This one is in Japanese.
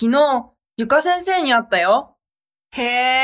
昨日、ゆか先生に会ったよ。へえ、